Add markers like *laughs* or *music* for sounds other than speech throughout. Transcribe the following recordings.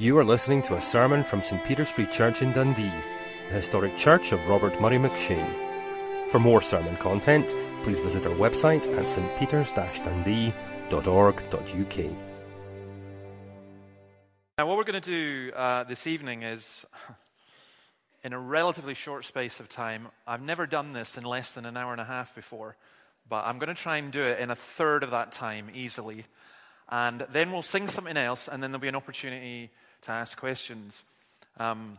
You are listening to a sermon from St Peter's Free Church in Dundee, the historic church of Robert Murray McCheyne. For more sermon content, please visit our website at stpeters-dundee.org.uk. Now, what we're going to do uh, this evening is, *laughs* in a relatively short space of time, I've never done this in less than an hour and a half before, but I'm going to try and do it in a third of that time easily. And then we'll sing something else, and then there'll be an opportunity to ask questions. Um,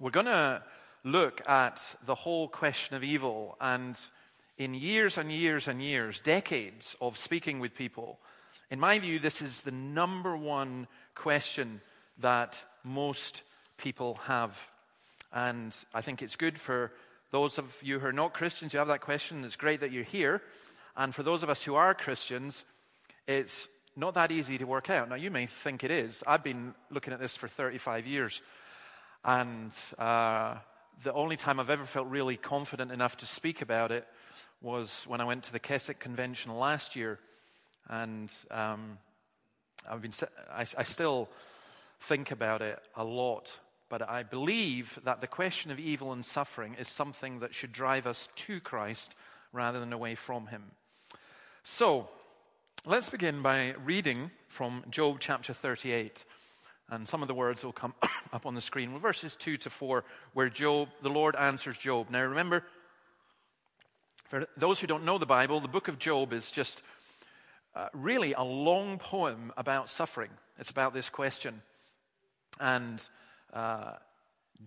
we're going to look at the whole question of evil, and in years and years and years, decades of speaking with people, in my view, this is the number one question that most people have. And I think it's good for those of you who are not Christians, you have that question. It's great that you're here. And for those of us who are Christians, it's not that easy to work out. Now, you may think it is. I've been looking at this for 35 years. And uh, the only time I've ever felt really confident enough to speak about it was when I went to the Keswick Convention last year. And um, I've been, I, I still think about it a lot. But I believe that the question of evil and suffering is something that should drive us to Christ rather than away from Him. So, Let's begin by reading from Job chapter 38. And some of the words will come *coughs* up on the screen. Well, verses 2 to 4, where Job, the Lord answers Job. Now remember, for those who don't know the Bible, the book of Job is just uh, really a long poem about suffering. It's about this question. And uh,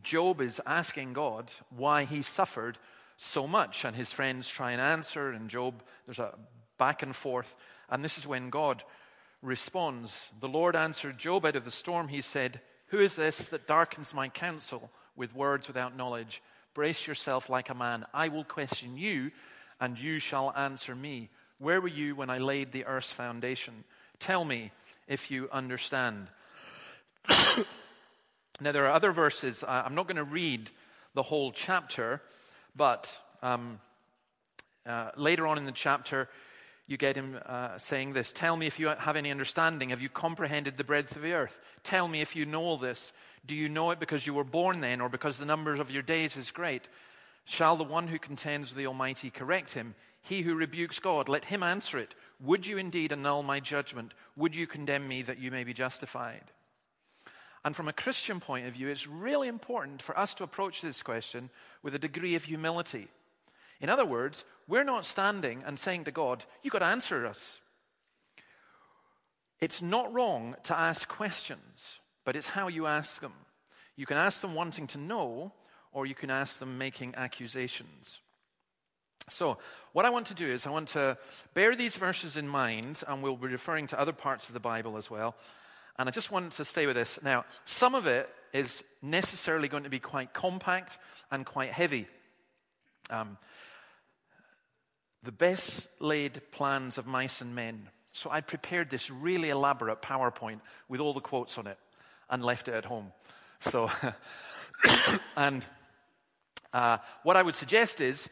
Job is asking God why he suffered so much. And his friends try and answer, and Job, there's a back and forth. And this is when God responds. The Lord answered Job out of the storm. He said, Who is this that darkens my counsel with words without knowledge? Brace yourself like a man. I will question you, and you shall answer me. Where were you when I laid the earth's foundation? Tell me if you understand. *coughs* now, there are other verses. I'm not going to read the whole chapter, but um, uh, later on in the chapter, you get him uh, saying this Tell me if you have any understanding. Have you comprehended the breadth of the earth? Tell me if you know all this. Do you know it because you were born then, or because the numbers of your days is great? Shall the one who contends with the Almighty correct him? He who rebukes God, let him answer it. Would you indeed annul my judgment? Would you condemn me that you may be justified? And from a Christian point of view, it's really important for us to approach this question with a degree of humility. In other words, we're not standing and saying to God, You've got to answer us. It's not wrong to ask questions, but it's how you ask them. You can ask them wanting to know, or you can ask them making accusations. So, what I want to do is, I want to bear these verses in mind, and we'll be referring to other parts of the Bible as well. And I just want to stay with this. Now, some of it is necessarily going to be quite compact and quite heavy. Um, the best laid plans of mice and men. So I prepared this really elaborate PowerPoint with all the quotes on it and left it at home. So, *coughs* and uh, what I would suggest is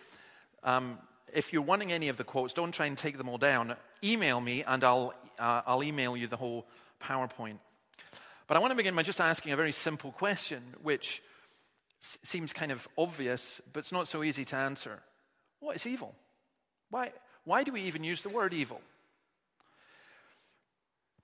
um, if you're wanting any of the quotes, don't try and take them all down. Email me and I'll, uh, I'll email you the whole PowerPoint. But I want to begin by just asking a very simple question, which s- seems kind of obvious, but it's not so easy to answer. What is evil? Why, why do we even use the word evil?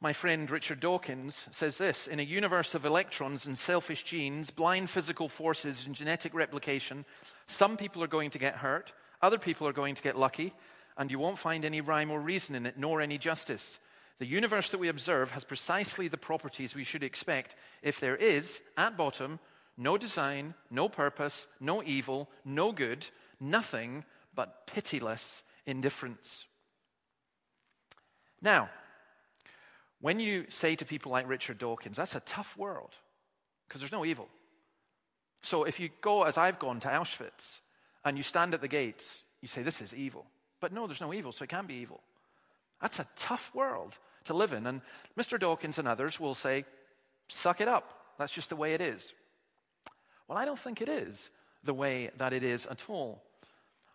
My friend Richard Dawkins says this In a universe of electrons and selfish genes, blind physical forces, and genetic replication, some people are going to get hurt, other people are going to get lucky, and you won't find any rhyme or reason in it, nor any justice. The universe that we observe has precisely the properties we should expect if there is, at bottom, no design, no purpose, no evil, no good, nothing but pitiless indifference. Now, when you say to people like Richard Dawkins, that's a tough world because there's no evil. So if you go, as I've gone, to Auschwitz and you stand at the gates, you say, This is evil. But no, there's no evil, so it can't be evil. That's a tough world to live in. And Mr. Dawkins and others will say, Suck it up. That's just the way it is. Well, I don't think it is the way that it is at all.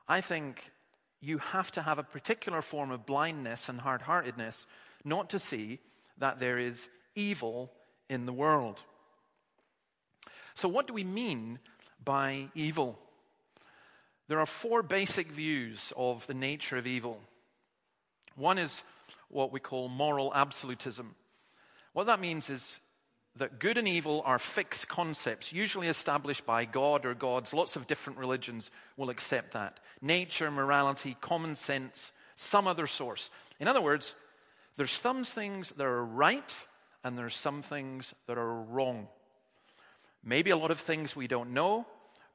I think you have to have a particular form of blindness and hard heartedness not to see that there is evil in the world. So, what do we mean by evil? There are four basic views of the nature of evil. One is what we call moral absolutism. What that means is that good and evil are fixed concepts, usually established by God or gods. Lots of different religions will accept that. Nature, morality, common sense, some other source. In other words, there's some things that are right and there's some things that are wrong. Maybe a lot of things we don't know,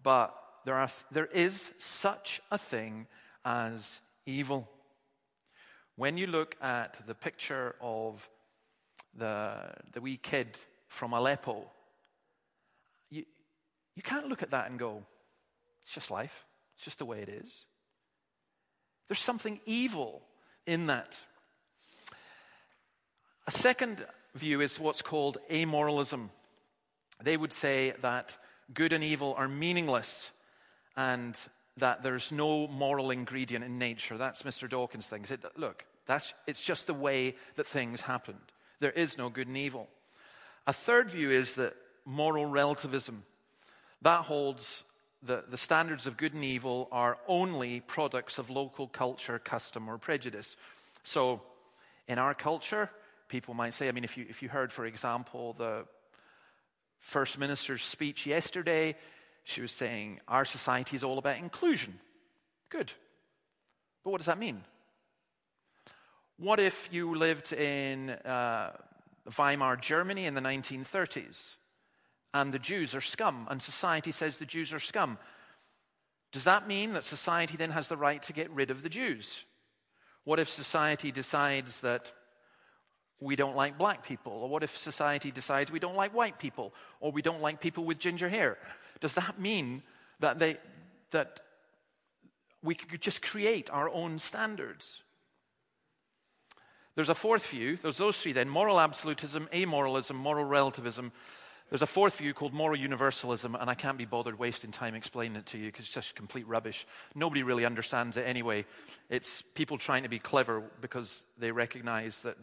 but there, are, there is such a thing as evil. When you look at the picture of the, the wee kid from Aleppo, you, you can't look at that and go, it's just life, it's just the way it is. There's something evil in that. A second view is what's called amoralism. They would say that good and evil are meaningless and that there's no moral ingredient in nature. That's Mr. Dawkins' thing. He Said, look, that's, it's just the way that things happened. There is no good and evil. A third view is that moral relativism. That holds that the standards of good and evil are only products of local culture, custom, or prejudice. So, in our culture, people might say, I mean, if you, if you heard, for example, the First Minister's speech yesterday, she was saying, Our society is all about inclusion. Good. But what does that mean? What if you lived in uh, Weimar, Germany in the 1930s and the Jews are scum and society says the Jews are scum? Does that mean that society then has the right to get rid of the Jews? What if society decides that we don't like black people? Or what if society decides we don't like white people? Or we don't like people with ginger hair? Does that mean that, they, that we could just create our own standards? There's a fourth view. There's those three then moral absolutism, amoralism, moral relativism. There's a fourth view called moral universalism, and I can't be bothered wasting time explaining it to you because it's just complete rubbish. Nobody really understands it anyway. It's people trying to be clever because they recognize that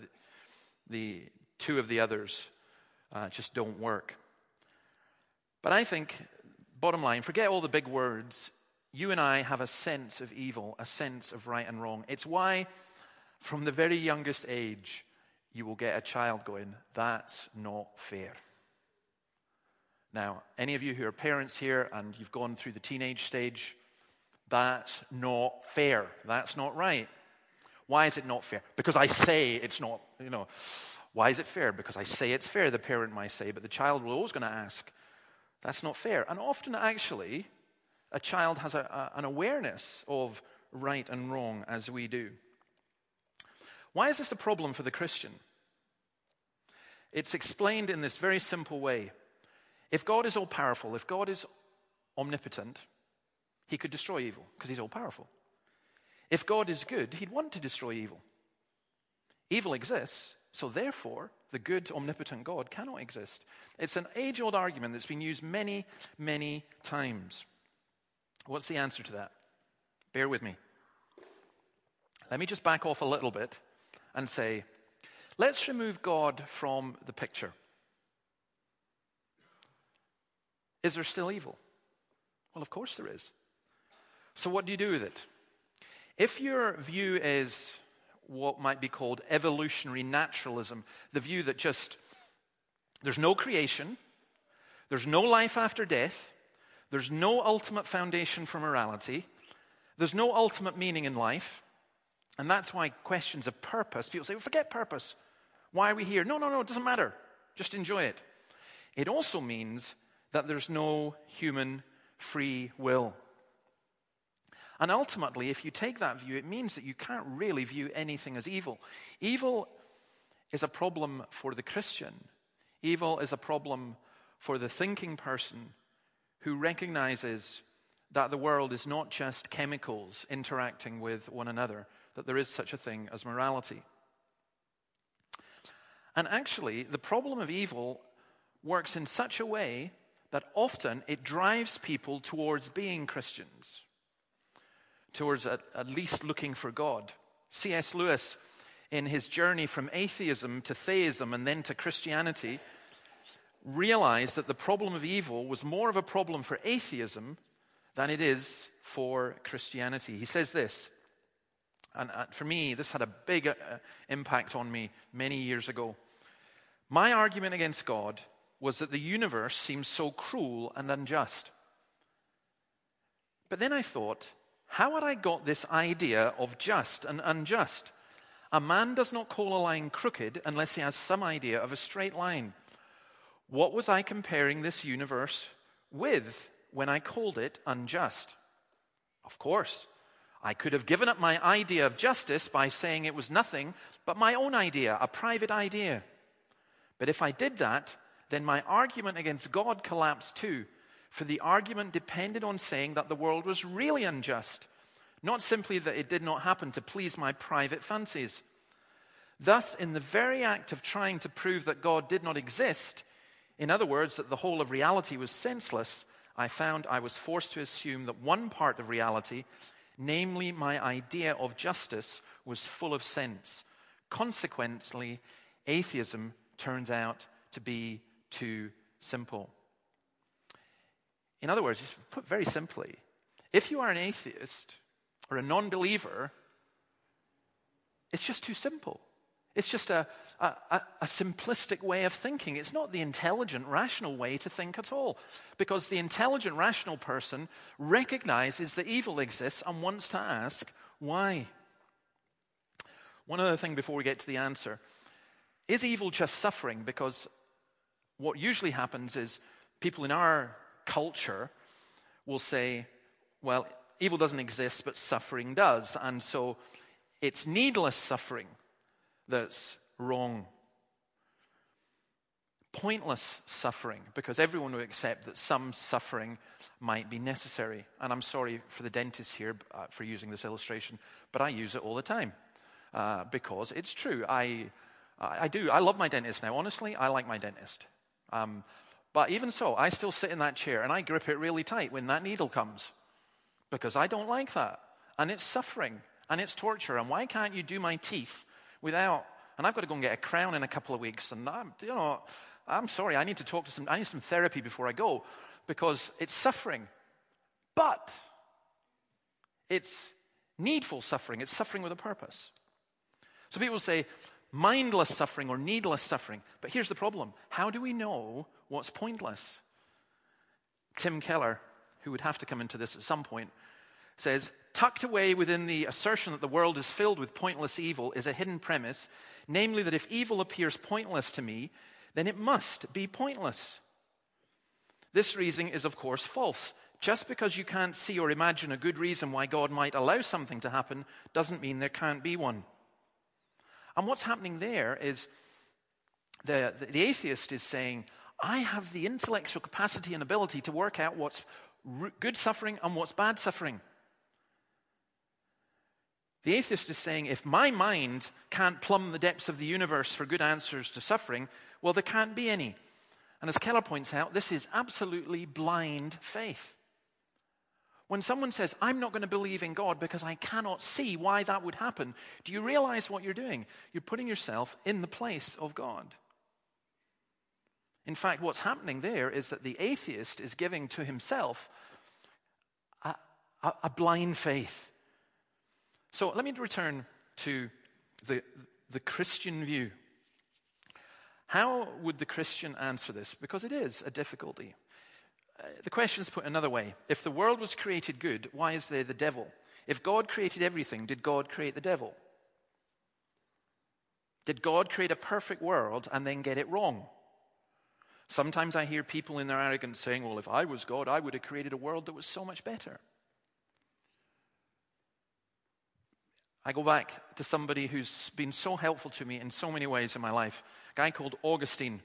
the two of the others uh, just don't work. But I think Bottom line, forget all the big words. You and I have a sense of evil, a sense of right and wrong. It's why, from the very youngest age, you will get a child going, That's not fair. Now, any of you who are parents here and you've gone through the teenage stage, that's not fair. That's not right. Why is it not fair? Because I say it's not, you know. Why is it fair? Because I say it's fair, the parent might say, but the child will always going to ask, that's not fair. And often, actually, a child has a, a, an awareness of right and wrong as we do. Why is this a problem for the Christian? It's explained in this very simple way. If God is all powerful, if God is omnipotent, he could destroy evil because he's all powerful. If God is good, he'd want to destroy evil. Evil exists, so therefore, the good, omnipotent God cannot exist. It's an age old argument that's been used many, many times. What's the answer to that? Bear with me. Let me just back off a little bit and say, let's remove God from the picture. Is there still evil? Well, of course there is. So, what do you do with it? If your view is what might be called evolutionary naturalism the view that just there's no creation, there's no life after death, there's no ultimate foundation for morality, there's no ultimate meaning in life. And that's why questions of purpose, people say, well, forget purpose. Why are we here? No, no, no, it doesn't matter. Just enjoy it. It also means that there's no human free will. And ultimately, if you take that view, it means that you can't really view anything as evil. Evil is a problem for the Christian, evil is a problem for the thinking person who recognizes that the world is not just chemicals interacting with one another, that there is such a thing as morality. And actually, the problem of evil works in such a way that often it drives people towards being Christians towards at, at least looking for God. C.S. Lewis, in his journey from atheism to theism and then to Christianity, realized that the problem of evil was more of a problem for atheism than it is for Christianity. He says this, and uh, for me, this had a big uh, impact on me many years ago. My argument against God was that the universe seems so cruel and unjust. But then I thought, how had I got this idea of just and unjust? A man does not call a line crooked unless he has some idea of a straight line. What was I comparing this universe with when I called it unjust? Of course, I could have given up my idea of justice by saying it was nothing but my own idea, a private idea. But if I did that, then my argument against God collapsed too, for the argument depended on saying that the world was really unjust, not simply that it did not happen to please my private fancies. Thus, in the very act of trying to prove that God did not exist, in other words, that the whole of reality was senseless, I found I was forced to assume that one part of reality, namely my idea of justice, was full of sense. Consequently, atheism turns out to be too simple. In other words, just put very simply, if you are an atheist or a non believer, it's just too simple. It's just a, a, a, simplistic way of thinking. It's not the intelligent, rational way to think at all. Because the intelligent, rational person recognizes that evil exists and wants to ask why. One other thing before we get to the answer is evil just suffering? Because what usually happens is people in our culture will say, well, evil doesn't exist, but suffering does. And so it's needless suffering that's wrong. Pointless suffering, because everyone will accept that some suffering might be necessary. And I'm sorry for the dentist here uh, for using this illustration, but I use it all the time uh, because it's true. I, I do. I love my dentist now. Honestly, I like my dentist. Um, but even so, I still sit in that chair and I grip it really tight when that needle comes because I don't like that. And it's suffering and it's torture. And why can't you do my teeth without, and I've got to go and get a crown in a couple of weeks. And I'm, you know, I'm sorry, I need to talk to some, I need some therapy before I go because it's suffering. But it's needful suffering, it's suffering with a purpose. So people say mindless suffering or needless suffering. But here's the problem how do we know what's pointless? Tim Keller, who would have to come into this at some point, says tucked away within the assertion that the world is filled with pointless evil is a hidden premise, namely that if evil appears pointless to me, then it must be pointless. This reasoning is, of course, false. Just because you can't see or imagine a good reason why God might allow something to happen doesn't mean there can't be one. And what's happening there is the, the, the atheist is saying, I have the intellectual capacity and ability to work out what's good suffering and what's bad suffering. The atheist is saying, if my mind can't plumb the depths of the universe for good answers to suffering, well, there can't be any. And as Keller points out, this is absolutely blind faith. When someone says, I'm not going to believe in God because I cannot see why that would happen, do you realize what you're doing? You're putting yourself in the place of God. In fact, what's happening there is that the atheist is giving to himself a, a, a blind faith. So let me return to the, the Christian view. How would the Christian answer this? Because it is a difficulty. Uh, the question is put another way. If the world was created good, why is there the devil? If God created everything, did God create the devil? Did God create a perfect world and then get it wrong? Sometimes I hear people in their arrogance saying, Well, if I was God, I would have created a world that was so much better. I go back to somebody who's been so helpful to me in so many ways in my life. A guy called Augustine,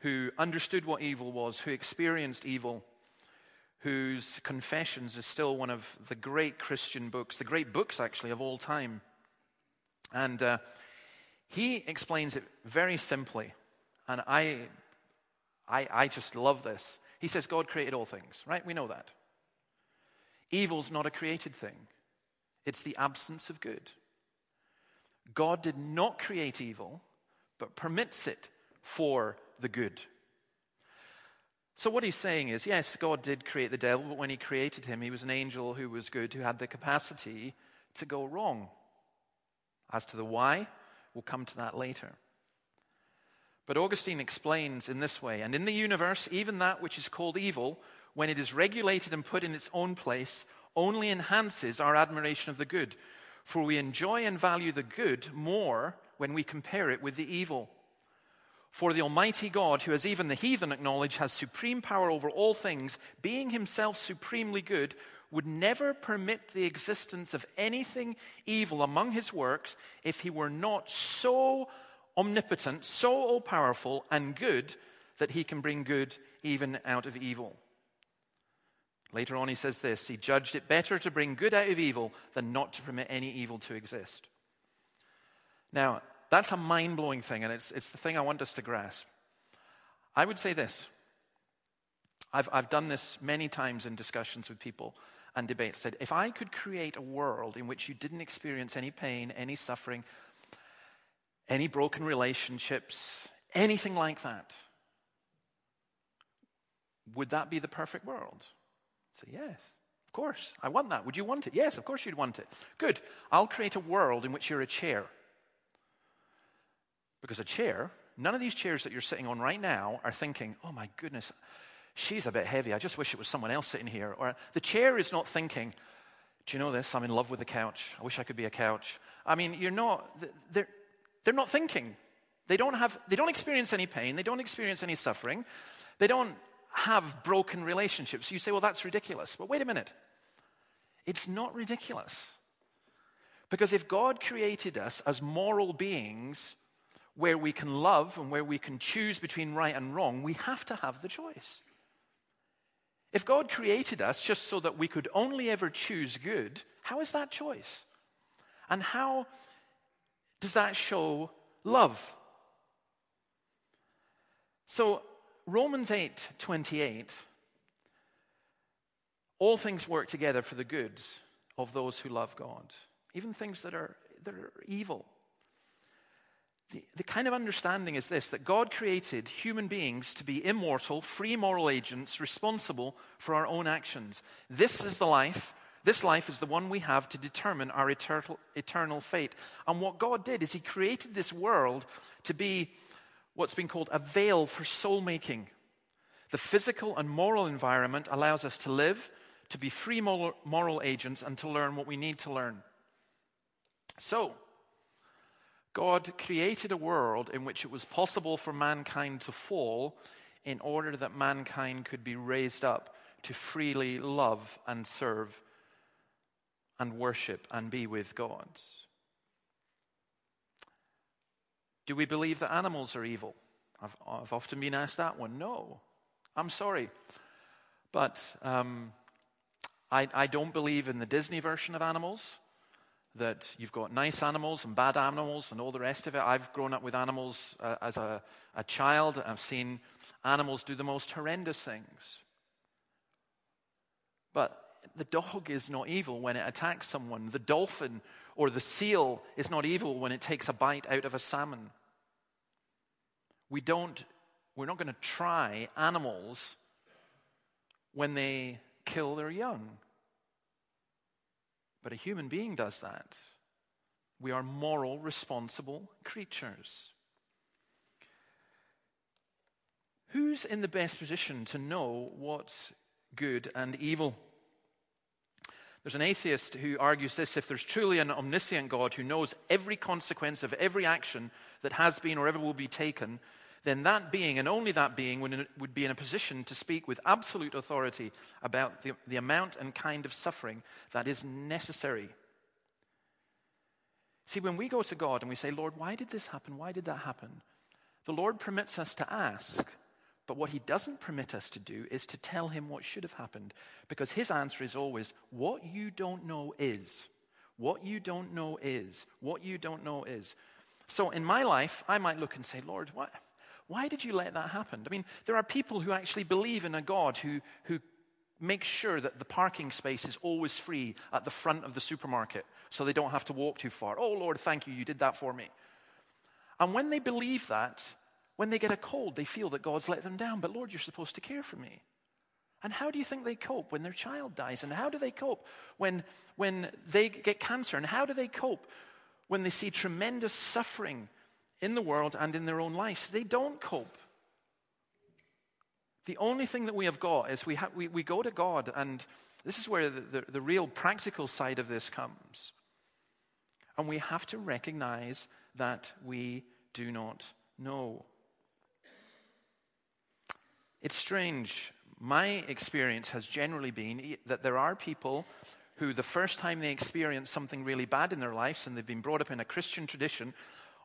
who understood what evil was, who experienced evil, whose Confessions is still one of the great Christian books, the great books actually of all time. And uh, he explains it very simply. And I, I, I just love this. He says, God created all things, right? We know that. Evil's not a created thing. It's the absence of good. God did not create evil, but permits it for the good. So, what he's saying is yes, God did create the devil, but when he created him, he was an angel who was good, who had the capacity to go wrong. As to the why, we'll come to that later. But Augustine explains in this way And in the universe, even that which is called evil, when it is regulated and put in its own place, only enhances our admiration of the good. For we enjoy and value the good more when we compare it with the evil. For the Almighty God, who as even the heathen acknowledge has supreme power over all things, being himself supremely good, would never permit the existence of anything evil among his works if he were not so omnipotent, so all powerful, and good that he can bring good even out of evil. Later on, he says this He judged it better to bring good out of evil than not to permit any evil to exist. Now, that's a mind blowing thing, and it's, it's the thing I want us to grasp. I would say this I've, I've done this many times in discussions with people and debates. Said, if I could create a world in which you didn't experience any pain, any suffering, any broken relationships, anything like that, would that be the perfect world? Say, yes, of course. I want that. Would you want it? Yes, of course you'd want it. Good. I'll create a world in which you're a chair. Because a chair, none of these chairs that you're sitting on right now are thinking, oh my goodness, she's a bit heavy. I just wish it was someone else sitting here. Or the chair is not thinking, do you know this? I'm in love with the couch. I wish I could be a couch. I mean, you're not, they're, they're not thinking. They don't have, they don't experience any pain. They don't experience any suffering. They don't have broken relationships. You say, well, that's ridiculous. But wait a minute. It's not ridiculous. Because if God created us as moral beings where we can love and where we can choose between right and wrong, we have to have the choice. If God created us just so that we could only ever choose good, how is that choice? And how does that show love? So, Romans 8 28, all things work together for the good of those who love God, even things that are, that are evil. The, the kind of understanding is this that God created human beings to be immortal, free moral agents responsible for our own actions. This is the life. This life is the one we have to determine our eternal, eternal fate. And what God did is He created this world to be what's been called a vale for soul making. The physical and moral environment allows us to live, to be free moral, agents, and to learn what we need to learn. So, God created a world in which it was possible for mankind to fall in order that mankind could be raised up to freely love and serve and worship and be with God. Do we believe that animals are evil? I've, I've often been asked that one. No. I'm sorry. But um, I, I don't believe in the Disney version of animals that you've got nice animals and bad animals and all the rest of it. I've grown up with animals uh, as a, a child. I've seen animals do the most horrendous things. But the dog is not evil when it attacks someone. The dolphin or the seal is not evil when it takes a bite out of a salmon. We don't, we're not going to try animals when they kill their young. But a human being does that. We are moral, responsible creatures. Who's in the best position to know what's good and evil? There's an atheist who argues this if there's truly an omniscient God who knows every consequence of every action that has been or ever will be taken, then that being, and only that being, would, be in a position to speak with absolute authority about the, the amount and kind of suffering that is necessary. See, when we go to God and we say, Lord, why did this happen? Why did that happen? The Lord permits us to ask, but what He doesn't permit us to do is to tell Him what should have happened, because His answer is always, What you don't know is. What you don't know is. What you don't know is. So in my life, I might look and say, Lord, what? Why did you let that happen? I mean, there are people who actually believe in a God who, who makes sure that the parking space is always free at the front of the supermarket so they don't have to walk too far. Oh, Lord, thank you, you did that for me. And when they believe that, When they get a cold, they feel that God's let them down, but Lord, you're supposed to care for me. And how do you think they cope when their child dies? And how do they cope when, when they get cancer? And how do they cope when they see tremendous suffering in the world and in their own lives? They don't cope. The only thing that we have got is we, ha- we, we go to God, and this is where the, the, the real practical side of this comes. And we have to recognize that we do not know. It's strange. My experience has generally been that there are people who, the first time they experience something really bad in their lives and they've been brought up in a Christian tradition,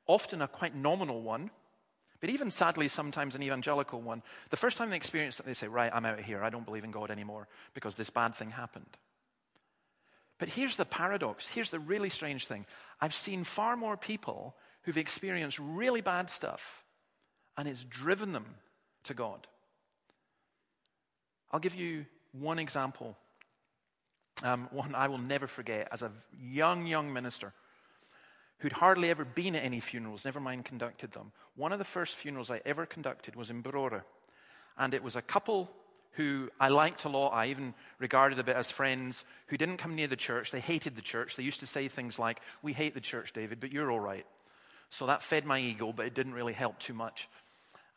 often a quite nominal one, but even sadly, sometimes an evangelical one, the first time they experience it, they say, Right, I'm out of here. I don't believe in God anymore because this bad thing happened. But here's the paradox. Here's the really strange thing. I've seen far more people who've experienced really bad stuff and it's driven them to God. I'll give you one example, um, one I will never forget as a young, young minister who'd hardly ever been at any funerals, never mind conducted them. One of the first funerals I ever conducted was in Brora. And it was a couple who I liked a lot, I even regarded a bit as friends, who didn't come near the church. They hated the church. They used to say things like, We hate the church, David, but you're all right. So that fed my ego, but it didn't really help too much.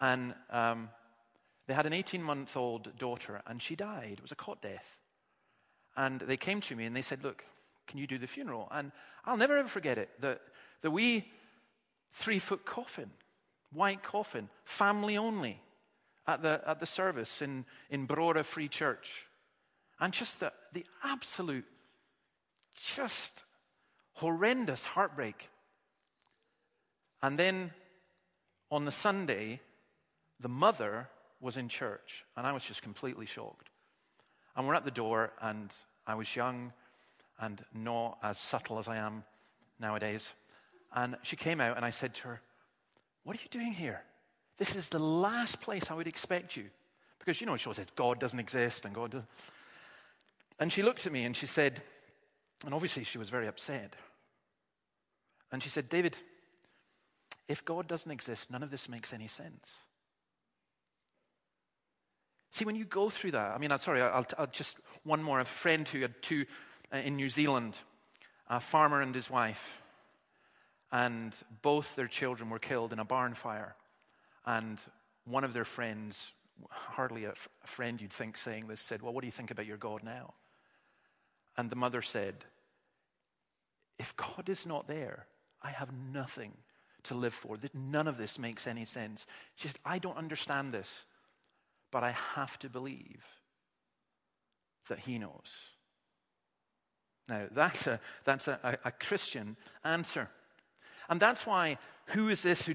And um, they had an 18 month old daughter, and she died. It was a cot death. And they came to me and they said, Look, can you do the funeral? And I'll never ever forget it. The, the wee three foot coffin, white coffin, family only, at the, at the service in, in Brora Free Church. And just the, the absolute, just horrendous heartbreak. And then on the Sunday, the mother was in church, and I was just completely shocked. And we're at the door, and I was young and not as subtle as I am nowadays. And she came out, and I said to her, What are you doing here? This is the last place I would expect you. Because, you know, she always says God doesn't exist and God doesn't. And she looked at me and she said, and obviously she was very upset. And she said, David, if God doesn't exist, none of this makes any sense. See, when you go through that, I mean, I'm sorry, I'll, I'll just one more. A friend who had two uh, in New Zealand, a farmer and his wife, and both their children were killed in a barn fire. And one of their friends, hardly a, f- a friend you'd think saying this, said, Well, what do you think about your God now? And the mother said, If God is not there, I have nothing to live for. None of this makes any sense. Just, I don't understand this, but I have to believe that He knows. Now, that's a, that's a, a Christian answer. And that's why, who is this who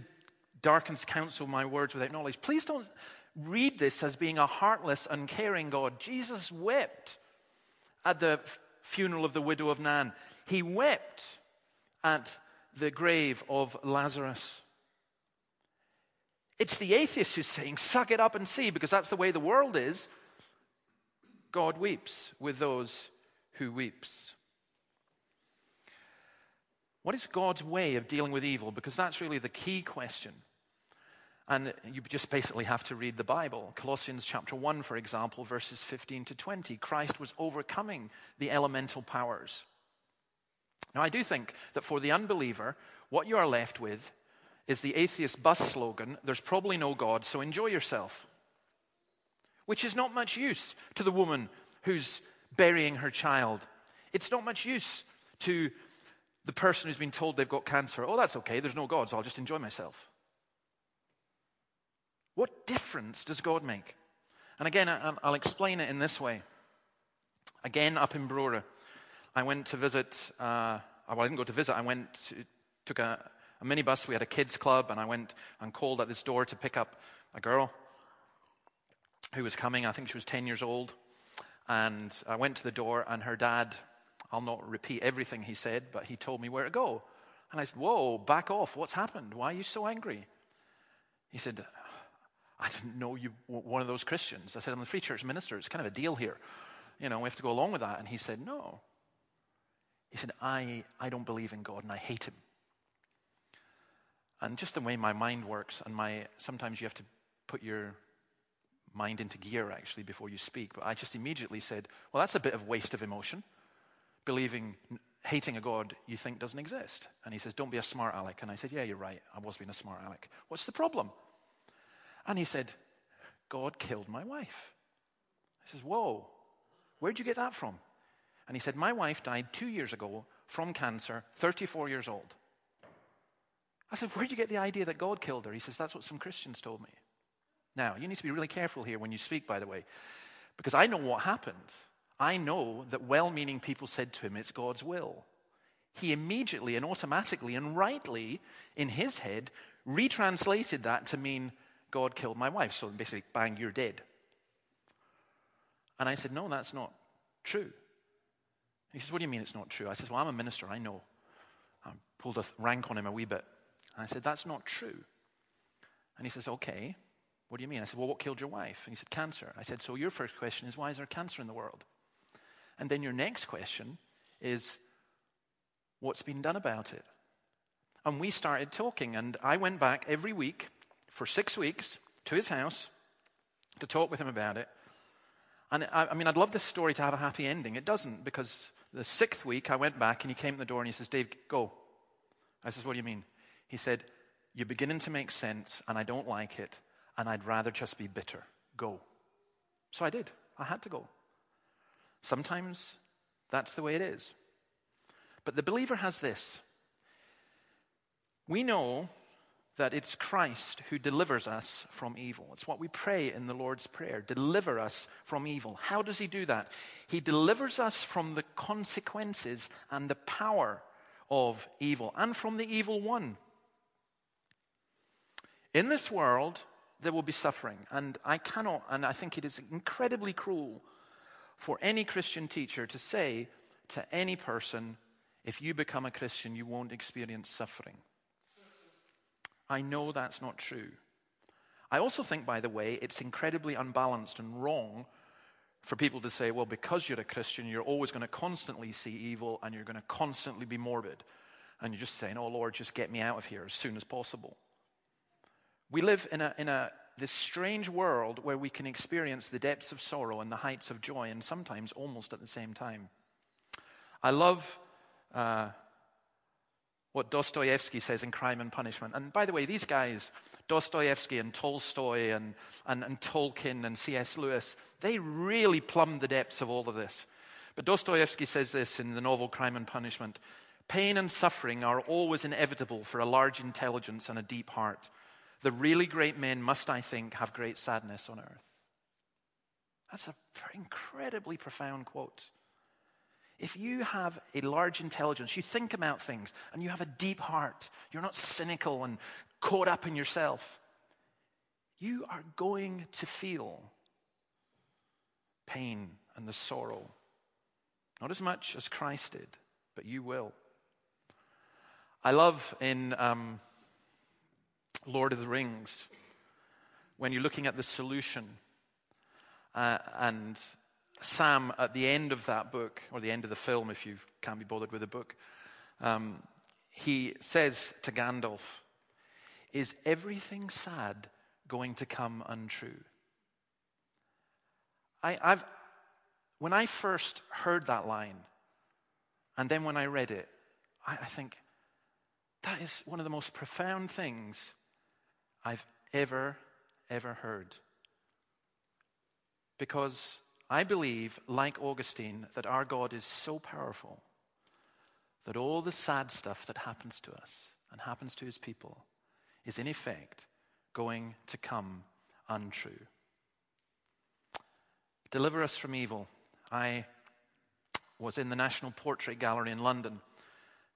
darkens counsel my words without knowledge? Please don't read this as being a heartless, uncaring God. Jesus wept at the funeral of the widow of Nain, he wept at the grave of Lazarus. It's the atheist who's saying, suck it up and see, because that's the way the world is. God weeps with those who weeps. What is God's way of dealing with evil? Because that's really the key question. And you just basically have to read the Bible. Colossians chapter 1, for example, verses 15 to 20. Christ was overcoming the elemental powers. Now, I do think that for the unbeliever, what you are left with is the atheist bus slogan there's probably no God, so enjoy yourself. Which is not much use to the woman who's burying her child. It's not much use to the person who's been told they've got cancer, oh, that's okay, there's no God, so I'll just enjoy myself. What difference does God make? And again, I'll explain it in this way. Again, up in Brora, I went to visit, uh, well, I didn't go to visit, I went, to, took a, a minibus, we had a kids club, and I went and called at this door to pick up a girl who was coming. I think she was 10 years old. And I went to the door, and her dad I'll not repeat everything he said, but he told me where to go. And I said, Whoa, back off. What's happened? Why are you so angry? He said, I didn't know you were one of those Christians. I said, I'm the free church minister. It's kind of a deal here. You know, we have to go along with that. And he said, No. He said, I, I don't believe in God and I hate him. And just the way my mind works, and my sometimes you have to put your mind into gear actually before you speak. But I just immediately said, Well, that's a bit of waste of emotion, believing, hating a God you think doesn't exist. And he says, Don't be a smart aleck. And I said, Yeah, you're right. I was being a smart aleck. What's the problem? And he said, God killed my wife. I says, Whoa, where'd you get that from? And he said, My wife died two years ago from cancer, 34 years old. I said, Where'd you get the idea that God killed her? He says, That's what some Christians told me. Now, you need to be really careful here when you speak, by the way, because I know what happened. I know that well meaning people said to him, It's God's will. He immediately and automatically and rightly, in his head, retranslated that to mean, God killed my wife. So basically, bang, you're dead. And I said, No, that's not true. He says, What do you mean it's not true? I said, Well, I'm a minister, I know. I pulled a rank on him a wee bit. And I said, That's not true. And he says, Okay, what do you mean? I said, Well, what killed your wife? And he said, Cancer. I said, So your first question is, Why is there cancer in the world? And then your next question is, What's been done about it? And we started talking, and I went back every week for six weeks to his house to talk with him about it. And I, I mean, I'd love this story to have a happy ending. It doesn't, because the sixth week I went back and he came to the door and he says, Dave, go. I says, What do you mean? He said, You're beginning to make sense and I don't like it and I'd rather just be bitter. Go. So I did. I had to go. Sometimes that's the way it is. But the believer has this. We know that it's Christ who delivers us from evil. It's what we pray in the Lord's Prayer deliver us from evil. How does He do that? He delivers us from the consequences and the power of evil and from the evil one. In this world, there will be suffering. And I cannot, and I think it is incredibly cruel for any Christian teacher to say to any person, if you become a Christian, you won't experience suffering. I know that's not true. I also think, by the way, it's incredibly unbalanced and wrong for people to say, well, because you're a Christian, you're always going to constantly see evil and you're going to constantly be morbid. And you're just saying, oh, Lord, just get me out of here as soon as possible. We live in a, in a this strange world where we can experience the depths of sorrow and the heights of joy, and sometimes almost at the same time. I love uh, what Dostoevsky says in Crime and Punishment. And by the way, these guys, Dostoevsky and Tolstoy and, and, and Tolkien and C.S. Lewis, they really plumbed the depths of all of this. But Dostoevsky says this in the novel Crime and Punishment Pain and suffering are always inevitable for a large intelligence and a deep heart. The really great men must, I think, have great sadness on earth. That's an incredibly profound quote. If you have a large intelligence, you think about things, and you have a deep heart, you're not cynical and caught up in yourself, you are going to feel pain and the sorrow. Not as much as Christ did, but you will. I love in um, Lord of the Rings, when you're looking at the solution, uh, and Sam, at the end of that book, or the end of the film, if you can't be bothered with the book, um, he says to Gandalf, Is everything sad going to come untrue? I, have when I first heard that line, and then when I read it, I, I think that is one of the most profound things I've ever, ever heard. Because I believe, like Augustine, that our God is so powerful that all the sad stuff that happens to us and happens to his people is in effect going to come untrue. Deliver us from evil. I was in the National Portrait Gallery in London,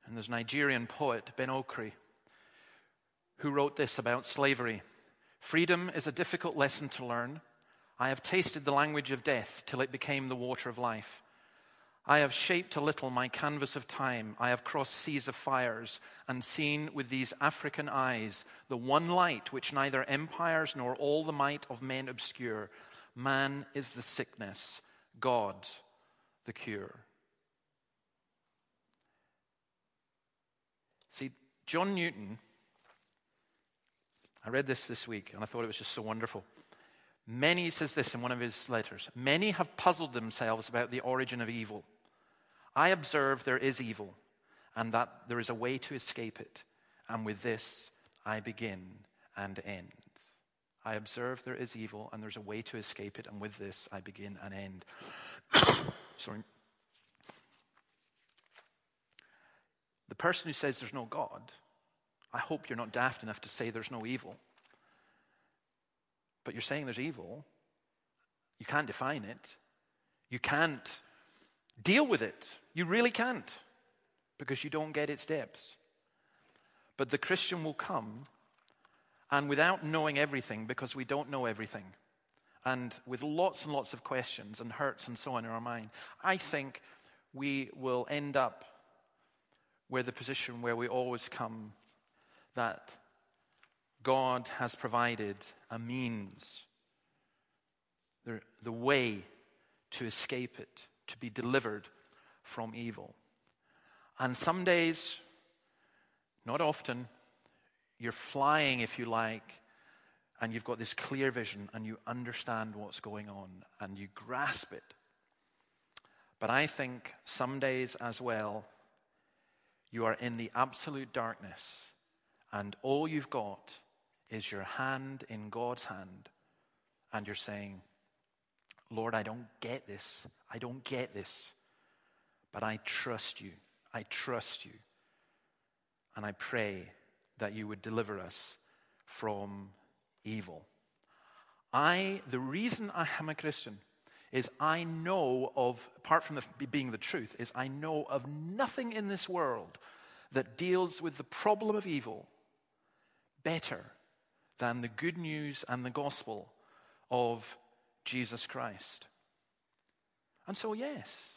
and there's Nigerian poet, Ben Okri, who wrote this about slavery Freedom is a difficult lesson to learn. I have tasted the language of death till it became the water of life. I have shaped a little my canvas of time. I have crossed seas of fires and seen with these African eyes the one light which neither empires nor all the might of men obscure. Man is the sickness, God the cure. See, John Newton I read this this week and I thought it was just so wonderful. Many, says this in one of his letters, many have puzzled themselves about the origin of evil. I observe there is evil and that there is a way to escape it. And with this, I begin and end. I observe there is evil and there's a way to escape it. And with this, I begin and end. *coughs* Sorry. The person who says there's no God, I hope you're not daft enough to say there's no evil. But you're saying there's evil. You can't define it. You can't deal with it. You really can't because you don't get its depths. But the Christian will come and without knowing everything, because we don't know everything, and with lots and lots of questions and hurts and so on in our mind, I think we will end up where the position where we always come that God has provided a means, the, the way to escape it, to be delivered from evil. And some days, not often, you're flying, if you like, and you've got this clear vision and you understand what's going on and you grasp it. But I think some days as well, you are in the absolute darkness and all you've got is your hand in God's hand and you're saying, Lord, I don't get this. I don't get this. But I trust you. I trust you. And I pray that you would deliver us from evil. I, the reason I am a Christian is I know of, apart from the, being the truth, is I know of nothing in this world that deals with the problem of evil better than the good news and the gospel of Jesus Christ. And so, yes,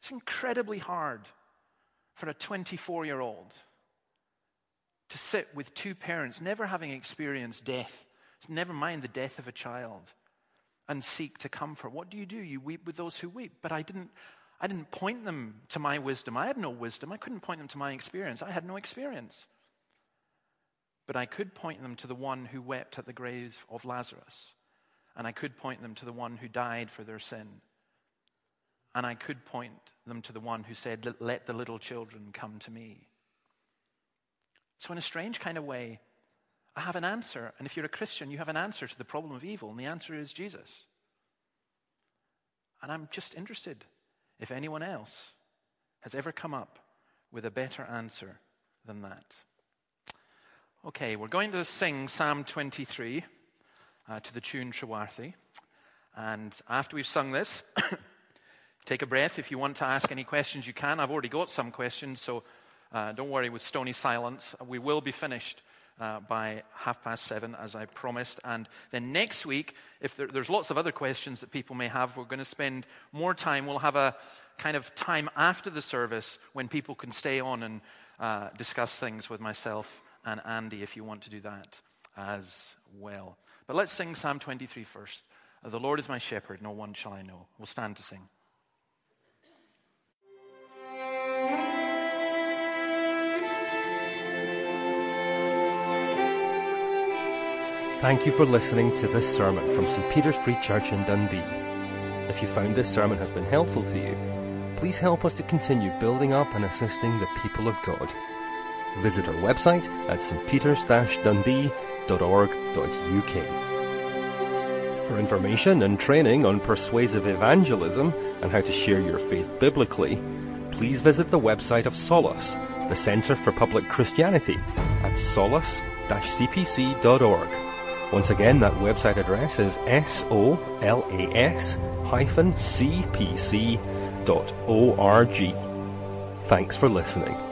it's incredibly hard for a 24 year old to sit with two parents, never having experienced death, never mind the death of a child, and seek to comfort. What do you do? You weep with those who weep. But I didn't, I didn't point them to my wisdom. I had no wisdom. I couldn't point them to my experience. I had no experience. But I could point them to the one who wept at the grave of Lazarus. And I could point them to the one who died for their sin. And I could point them to the one who said, Let the little children come to me. So, in a strange kind of way, I have an answer. And if you're a Christian, you have an answer to the problem of evil. And the answer is Jesus. And I'm just interested if anyone else has ever come up with a better answer than that. Okay, we're going to sing Psalm 23 uh, to the tune Trewarthy. And after we've sung this, *coughs* take a breath. If you want to ask any questions, you can. I've already got some questions, so uh, don't worry with stony silence. We will be finished uh, by half past seven, as I promised. And then next week, if there, there's lots of other questions that people may have, we're going to spend more time. We'll have a kind of time after the service when people can stay on and uh, discuss things with myself and Andy if you want to do that as well. But let's sing Psalm 23 first. The Lord is my shepherd, no one shall I know. We'll stand to sing. Thank you for listening to this sermon from St. Peter's Free Church in Dundee. If you found this sermon has been helpful to you, please help us to continue building up and assisting the people of God. Visit our website at stpeters-dundee.org.uk. For information and training on persuasive evangelism and how to share your faith biblically, please visit the website of Solas, the Centre for Public Christianity, at solas-cpc.org. Once again, that website address is solas-cpc.org. Thanks for listening.